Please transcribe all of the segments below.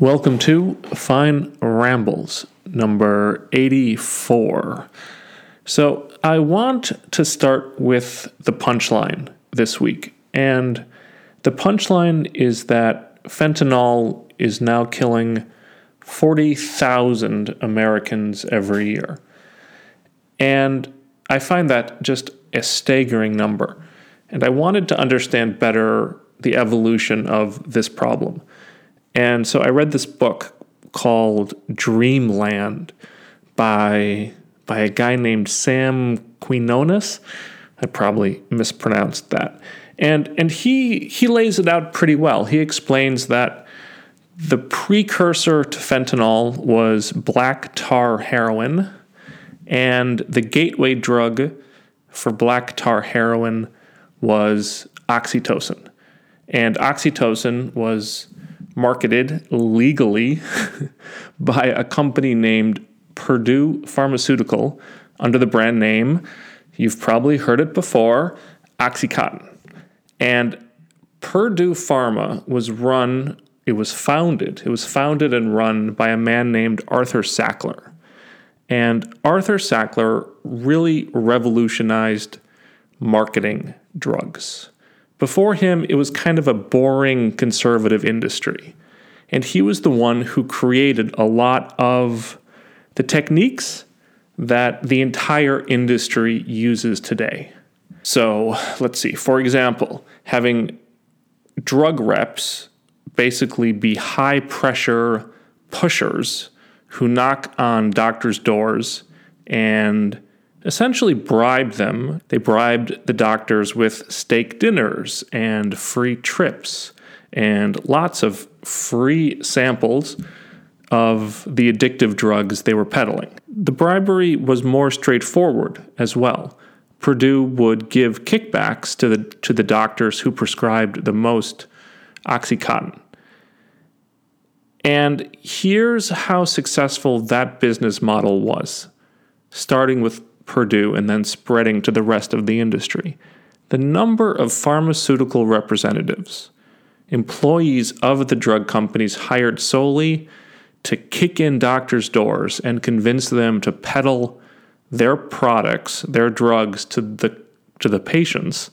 Welcome to Fine Rambles, number 84. So, I want to start with the punchline this week. And the punchline is that fentanyl is now killing 40,000 Americans every year. And I find that just a staggering number. And I wanted to understand better the evolution of this problem. And so I read this book called Dreamland by by a guy named Sam Quinones. I probably mispronounced that. And and he he lays it out pretty well. He explains that the precursor to fentanyl was black tar heroin, and the gateway drug for black tar heroin was oxytocin. And oxytocin was marketed legally by a company named Purdue Pharmaceutical under the brand name, you've probably heard it before, Oxycontin. And Purdue Pharma was run, it was founded, it was founded and run by a man named Arthur Sackler. And Arthur Sackler really revolutionized marketing drugs. Before him, it was kind of a boring conservative industry. And he was the one who created a lot of the techniques that the entire industry uses today. So let's see, for example, having drug reps basically be high pressure pushers who knock on doctors' doors and essentially bribed them. They bribed the doctors with steak dinners and free trips and lots of free samples of the addictive drugs they were peddling. The bribery was more straightforward as well. Purdue would give kickbacks to the to the doctors who prescribed the most oxycontin. And here's how successful that business model was. Starting with Purdue and then spreading to the rest of the industry. The number of pharmaceutical representatives, employees of the drug companies hired solely to kick in doctors' doors and convince them to peddle their products, their drugs to the to the patients,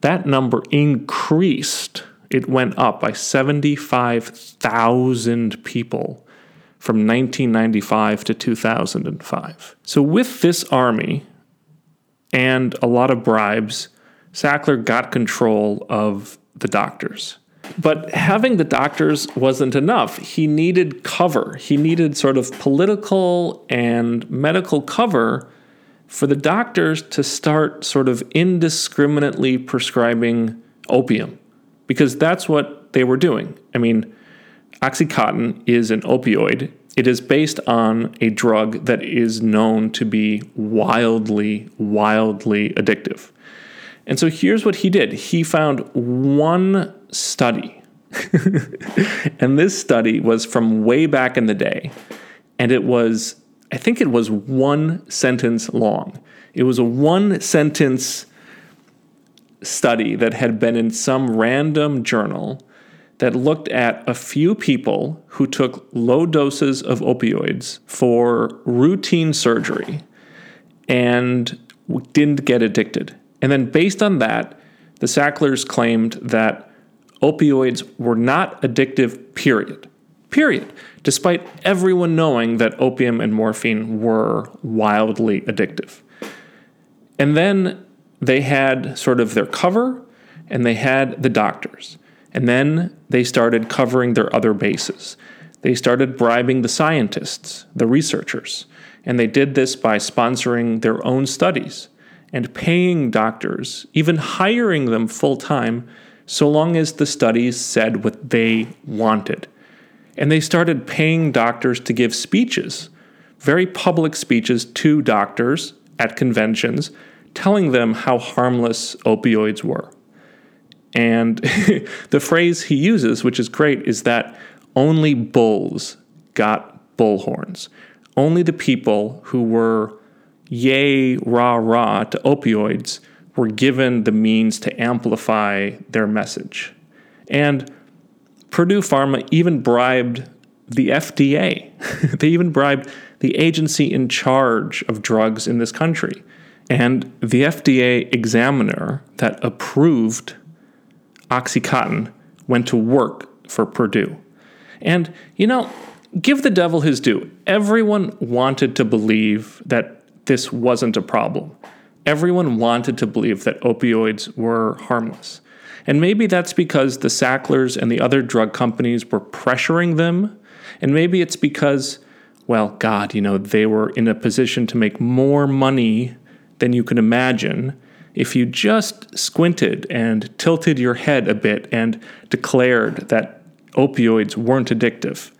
that number increased. It went up by 75,000 people from 1995 to 2005. So, with this army and a lot of bribes, Sackler got control of the doctors. But having the doctors wasn't enough. He needed cover. He needed sort of political and medical cover for the doctors to start sort of indiscriminately prescribing opium because that's what they were doing. I mean, Oxycontin is an opioid. It is based on a drug that is known to be wildly, wildly addictive. And so here's what he did he found one study, and this study was from way back in the day, and it was, I think it was one sentence long. It was a one sentence study that had been in some random journal that looked at a few people who took low doses of opioids for routine surgery and didn't get addicted. And then, based on that, the Sacklers claimed that opioids were not addictive, period. Period. Despite everyone knowing that opium and morphine were wildly addictive. And then they had sort of their cover and they had the doctors. And then they started covering their other bases. They started bribing the scientists, the researchers, and they did this by sponsoring their own studies and paying doctors, even hiring them full time, so long as the studies said what they wanted. And they started paying doctors to give speeches, very public speeches to doctors at conventions, telling them how harmless opioids were. And the phrase he uses, which is great, is that only bulls got bullhorns. Only the people who were yay, rah, rah to opioids were given the means to amplify their message. And Purdue Pharma even bribed the FDA. they even bribed the agency in charge of drugs in this country. And the FDA examiner that approved Oxycontin went to work for Purdue. And, you know, give the devil his due. Everyone wanted to believe that this wasn't a problem. Everyone wanted to believe that opioids were harmless. And maybe that's because the Sacklers and the other drug companies were pressuring them. And maybe it's because, well, God, you know, they were in a position to make more money than you can imagine if you just squinted and tilted your head a bit and declared that opioids weren't addictive.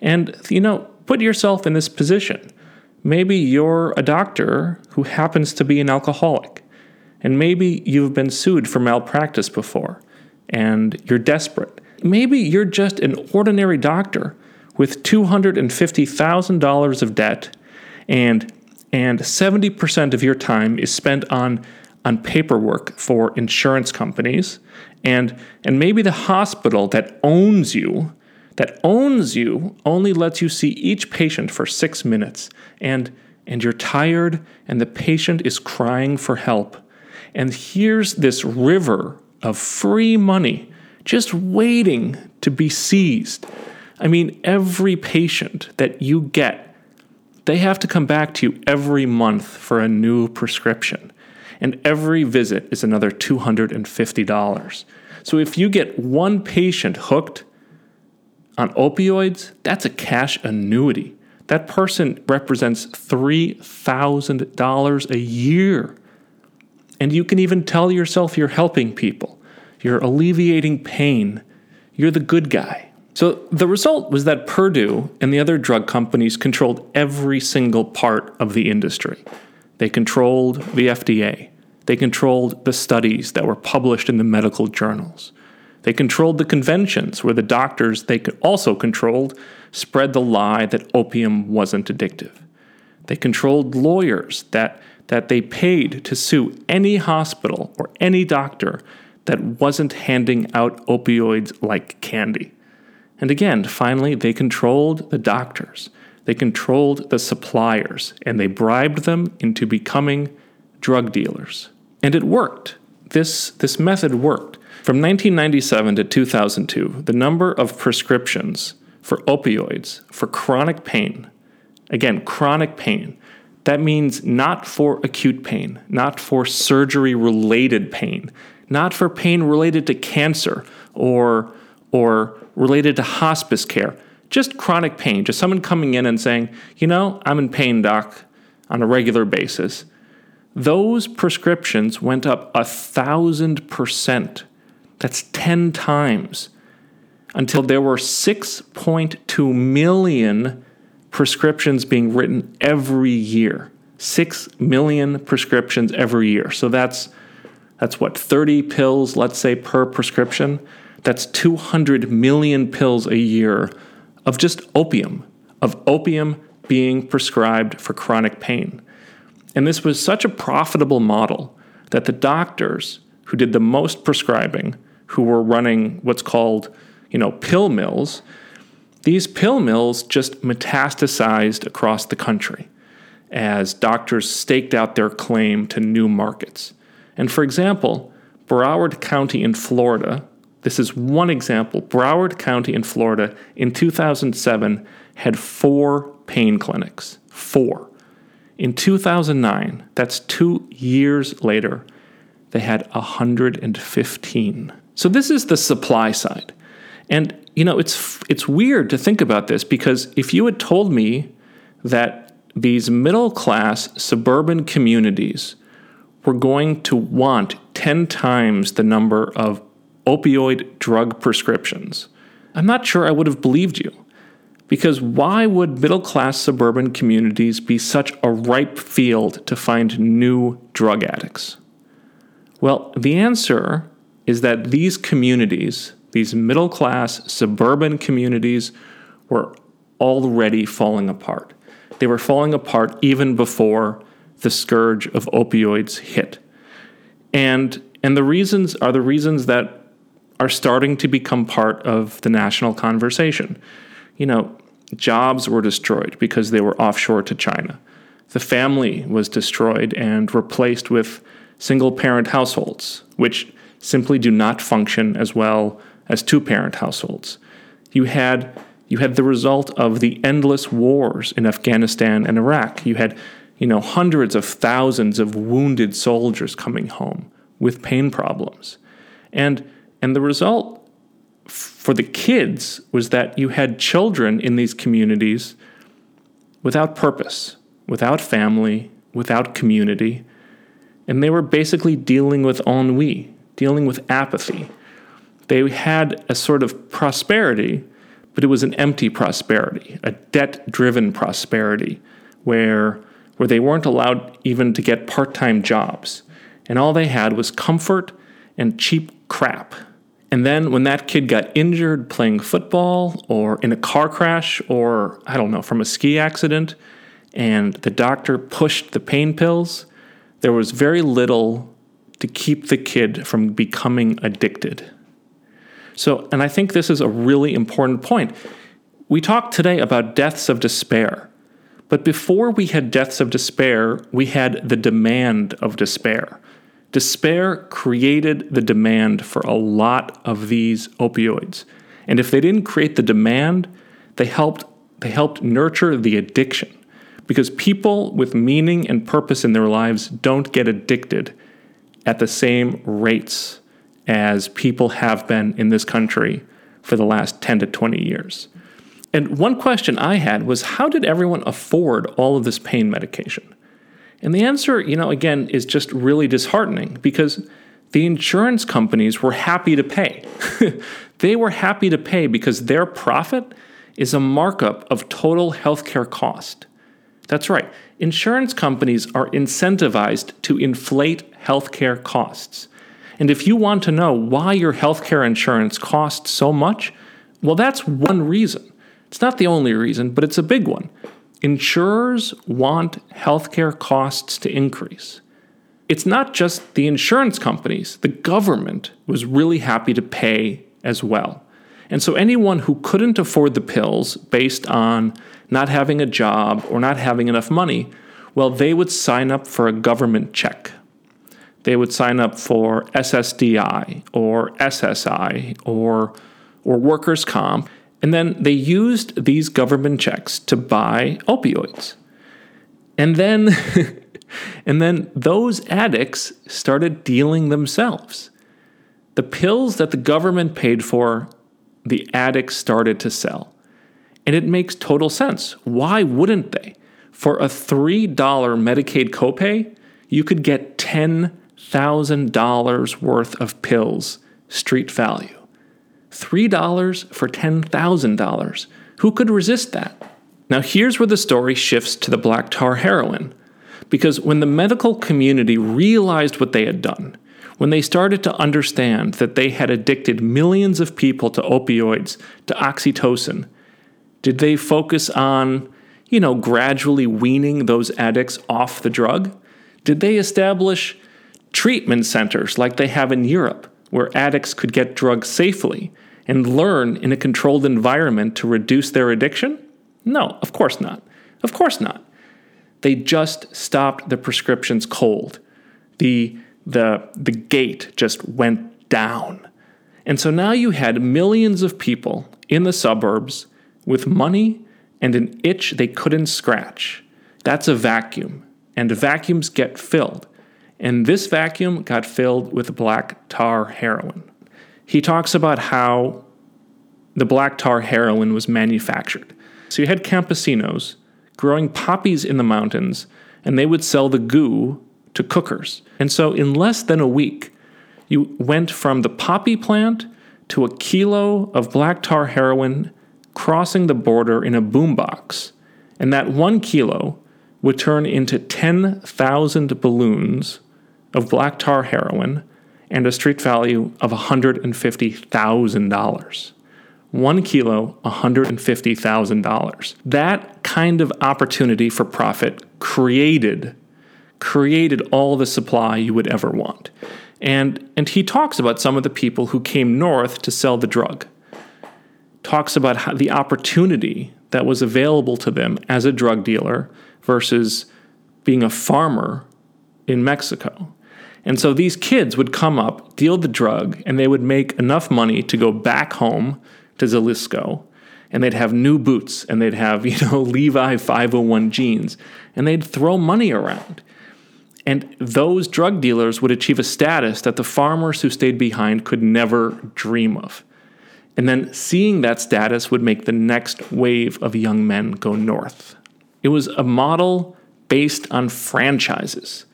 And, you know, put yourself in this position. Maybe you're a doctor who happens to be an alcoholic, and maybe you've been sued for malpractice before, and you're desperate. Maybe you're just an ordinary doctor with $250,000 of debt, and, and 70% of your time is spent on, on paperwork for insurance companies, and, and maybe the hospital that owns you that owns you only lets you see each patient for six minutes, and, and you're tired, and the patient is crying for help. And here's this river of free money just waiting to be seized. I mean, every patient that you get, they have to come back to you every month for a new prescription. And every visit is another $250. So if you get one patient hooked, on opioids, that's a cash annuity. That person represents $3,000 a year. And you can even tell yourself you're helping people, you're alleviating pain, you're the good guy. So the result was that Purdue and the other drug companies controlled every single part of the industry. They controlled the FDA. They controlled the studies that were published in the medical journals. They controlled the conventions where the doctors they also controlled spread the lie that opium wasn't addictive. They controlled lawyers that, that they paid to sue any hospital or any doctor that wasn't handing out opioids like candy. And again, finally, they controlled the doctors. They controlled the suppliers and they bribed them into becoming drug dealers. And it worked. This, this method worked. From 1997 to 2002, the number of prescriptions for opioids for chronic pain, again, chronic pain, that means not for acute pain, not for surgery related pain, not for pain related to cancer or, or related to hospice care, just chronic pain, just someone coming in and saying, you know, I'm in pain, doc, on a regular basis. Those prescriptions went up a thousand percent that's 10 times until there were 6.2 million prescriptions being written every year. 6 million prescriptions every year. So that's that's what 30 pills let's say per prescription. That's 200 million pills a year of just opium, of opium being prescribed for chronic pain. And this was such a profitable model that the doctors who did the most prescribing who were running what's called, you know, pill mills, these pill mills just metastasized across the country as doctors staked out their claim to new markets. And for example, Broward County in Florida, this is one example. Broward County in Florida in 2007 had four pain clinics. Four. In 2009, that's two years later, they had 115. So this is the supply side. And you know, it's it's weird to think about this because if you had told me that these middle class suburban communities were going to want 10 times the number of opioid drug prescriptions, I'm not sure I would have believed you. Because why would middle class suburban communities be such a ripe field to find new drug addicts? Well, the answer is that these communities, these middle class suburban communities, were already falling apart. They were falling apart even before the scourge of opioids hit. And, and the reasons are the reasons that are starting to become part of the national conversation. you know, jobs were destroyed because they were offshore to China. The family was destroyed and replaced with single parent households, which simply do not function as well as two parent households. You had you had the result of the endless wars in Afghanistan and Iraq. You had, you know, hundreds of thousands of wounded soldiers coming home with pain problems. And and the result for the kids was that you had children in these communities without purpose, without family, without community, and they were basically dealing with ennui, dealing with apathy. They had a sort of prosperity, but it was an empty prosperity, a debt driven prosperity, where, where they weren't allowed even to get part time jobs. And all they had was comfort and cheap crap. And then when that kid got injured playing football or in a car crash or, I don't know, from a ski accident, and the doctor pushed the pain pills, there was very little to keep the kid from becoming addicted. So, and I think this is a really important point. We talked today about deaths of despair, but before we had deaths of despair, we had the demand of despair. Despair created the demand for a lot of these opioids. And if they didn't create the demand, they helped they helped nurture the addiction. Because people with meaning and purpose in their lives don't get addicted at the same rates as people have been in this country for the last 10 to 20 years. And one question I had was how did everyone afford all of this pain medication? And the answer, you know, again, is just really disheartening because the insurance companies were happy to pay. they were happy to pay because their profit is a markup of total healthcare cost. That's right. Insurance companies are incentivized to inflate healthcare costs. And if you want to know why your healthcare insurance costs so much, well, that's one reason. It's not the only reason, but it's a big one. Insurers want healthcare costs to increase. It's not just the insurance companies, the government was really happy to pay as well. And so anyone who couldn't afford the pills based on not having a job or not having enough money, well, they would sign up for a government check. They would sign up for SSDI or SSI or, or workers' comp and then they used these government checks to buy opioids. And then and then those addicts started dealing themselves. The pills that the government paid for, the addicts started to sell. And it makes total sense. Why wouldn't they? For a $3 Medicaid copay, you could get $10,000 worth of pills, street value. $3 for $10,000. Who could resist that? Now, here's where the story shifts to the black tar heroin. Because when the medical community realized what they had done, when they started to understand that they had addicted millions of people to opioids, to oxytocin, did they focus on, you know, gradually weaning those addicts off the drug? Did they establish treatment centers like they have in Europe where addicts could get drugs safely and learn in a controlled environment to reduce their addiction? No, of course not. Of course not. They just stopped the prescriptions cold. The, the, the gate just went down. And so now you had millions of people in the suburbs with money and an itch they couldn't scratch. That's a vacuum, and vacuums get filled. And this vacuum got filled with black tar heroin. He talks about how the black tar heroin was manufactured. So you had campesinos growing poppies in the mountains, and they would sell the goo to cookers. And so in less than a week, you went from the poppy plant to a kilo of black tar heroin crossing the border in a boombox. And that one kilo would turn into 10,000 balloons of black tar heroin and a street value of $150,000. One kilo, $150,000. That kind of opportunity for profit created created all the supply you would ever want. And, and he talks about some of the people who came north to sell the drug. talks about the opportunity that was available to them as a drug dealer versus being a farmer in Mexico. And so these kids would come up, deal the drug, and they would make enough money to go back home to Jalisco. And they'd have new boots and they'd have, you know, Levi 501 jeans. And they'd throw money around. And those drug dealers would achieve a status that the farmers who stayed behind could never dream of. And then seeing that status would make the next wave of young men go north. It was a model based on franchises.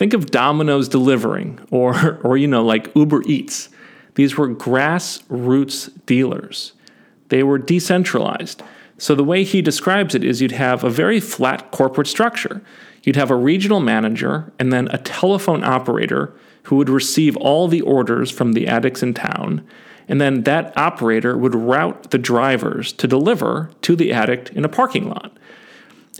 Think of Domino's delivering or or you know like Uber Eats. These were grassroots dealers. They were decentralized. So the way he describes it is you'd have a very flat corporate structure. You'd have a regional manager and then a telephone operator who would receive all the orders from the addicts in town. And then that operator would route the drivers to deliver to the addict in a parking lot.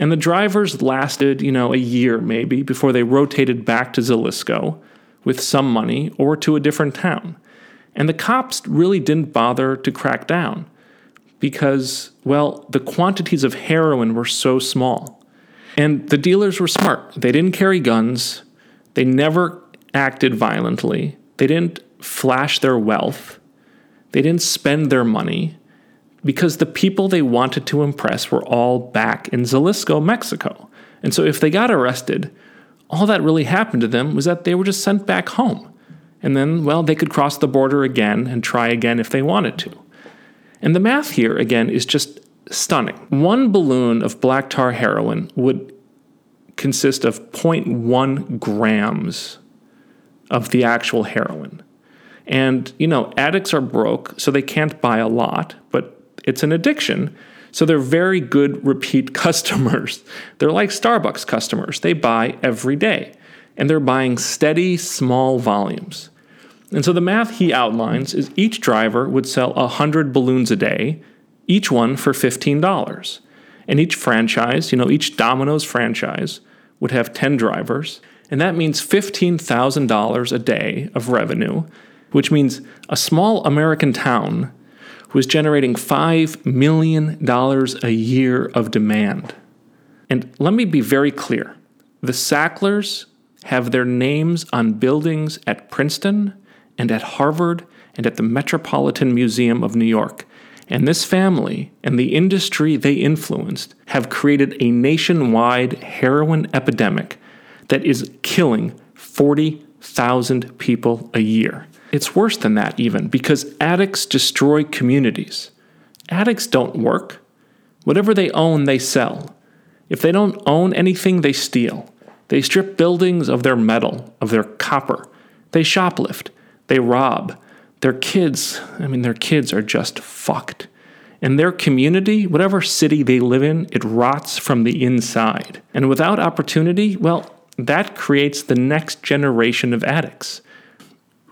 And the drivers lasted, you know, a year maybe before they rotated back to Jalisco with some money or to a different town. And the cops really didn't bother to crack down because, well, the quantities of heroin were so small. And the dealers were smart. They didn't carry guns, they never acted violently, they didn't flash their wealth, they didn't spend their money because the people they wanted to impress were all back in Jalisco, Mexico. And so if they got arrested, all that really happened to them was that they were just sent back home. And then, well, they could cross the border again and try again if they wanted to. And the math here, again, is just stunning. One balloon of black tar heroin would consist of 0.1 grams of the actual heroin. And, you know, addicts are broke, so they can't buy a lot, but it's an addiction. So they're very good repeat customers. They're like Starbucks customers. They buy every day and they're buying steady, small volumes. And so the math he outlines is each driver would sell 100 balloons a day, each one for $15. And each franchise, you know, each Domino's franchise would have 10 drivers. And that means $15,000 a day of revenue, which means a small American town is generating $5 million a year of demand. And let me be very clear the Sacklers have their names on buildings at Princeton and at Harvard and at the Metropolitan Museum of New York. And this family and the industry they influenced have created a nationwide heroin epidemic that is killing 40,000 people a year. It's worse than that, even, because addicts destroy communities. Addicts don't work. Whatever they own, they sell. If they don't own anything, they steal. They strip buildings of their metal, of their copper. They shoplift. They rob. Their kids, I mean, their kids are just fucked. And their community, whatever city they live in, it rots from the inside. And without opportunity, well, that creates the next generation of addicts.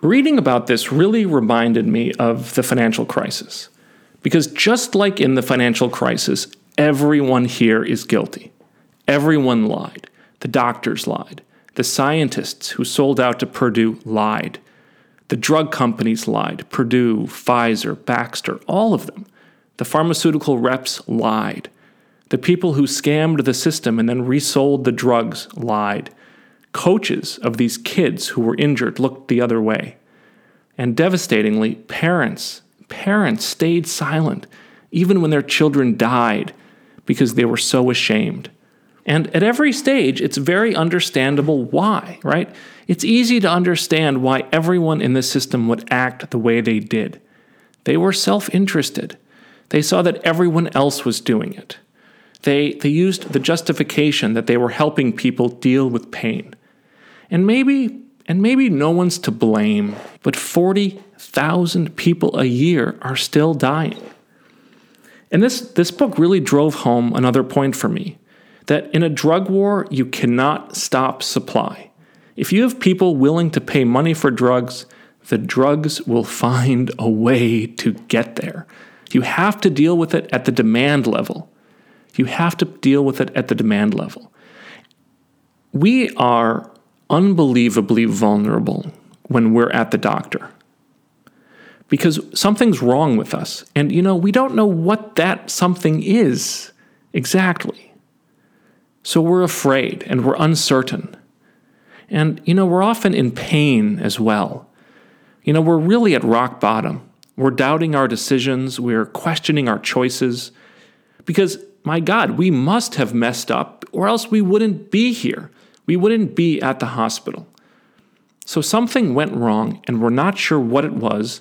Reading about this really reminded me of the financial crisis. Because just like in the financial crisis, everyone here is guilty. Everyone lied. The doctors lied. The scientists who sold out to Purdue lied. The drug companies lied. Purdue, Pfizer, Baxter, all of them. The pharmaceutical reps lied. The people who scammed the system and then resold the drugs lied coaches of these kids who were injured looked the other way. And devastatingly, parents, parents stayed silent even when their children died because they were so ashamed. And at every stage, it's very understandable why, right? It's easy to understand why everyone in the system would act the way they did. They were self interested. They saw that everyone else was doing it. They, they used the justification that they were helping people deal with pain. And maybe, and maybe no one's to blame, but 40,000 people a year are still dying. And this, this book really drove home another point for me that in a drug war, you cannot stop supply. If you have people willing to pay money for drugs, the drugs will find a way to get there. You have to deal with it at the demand level. You have to deal with it at the demand level. We are unbelievably vulnerable when we're at the doctor. because something's wrong with us. And, you know, we don't know what that something is exactly. So we're afraid and we're uncertain. And, you know, we're often in pain as well. You know, we're really at rock bottom. We're doubting our decisions, we're questioning our choices. Because, my God, we must have messed up, or else we wouldn't be here. We wouldn't be at the hospital. So something went wrong, and we're not sure what it was,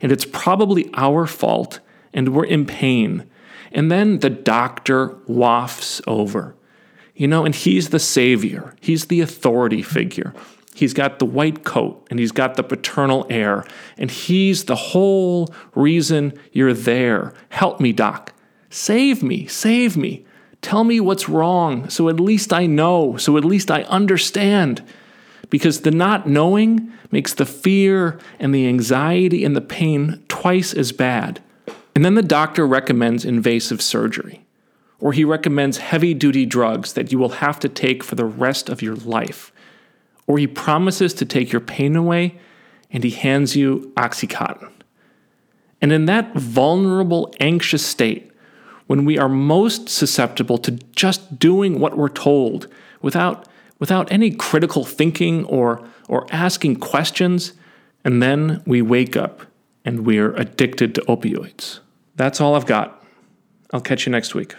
and it's probably our fault, and we're in pain. And then the doctor wafts over, you know, and he's the savior, he's the authority figure. He's got the white coat and he's got the paternal air, and he's the whole reason you're there. Help me, doc. Save me, save me. Tell me what's wrong so at least I know, so at least I understand because the not knowing makes the fear and the anxiety and the pain twice as bad. And then the doctor recommends invasive surgery, or he recommends heavy duty drugs that you will have to take for the rest of your life, or he promises to take your pain away and he hands you Oxycontin. And in that vulnerable, anxious state, when we are most susceptible to just doing what we're told without without any critical thinking or, or asking questions, and then we wake up and we're addicted to opioids. That's all I've got. I'll catch you next week.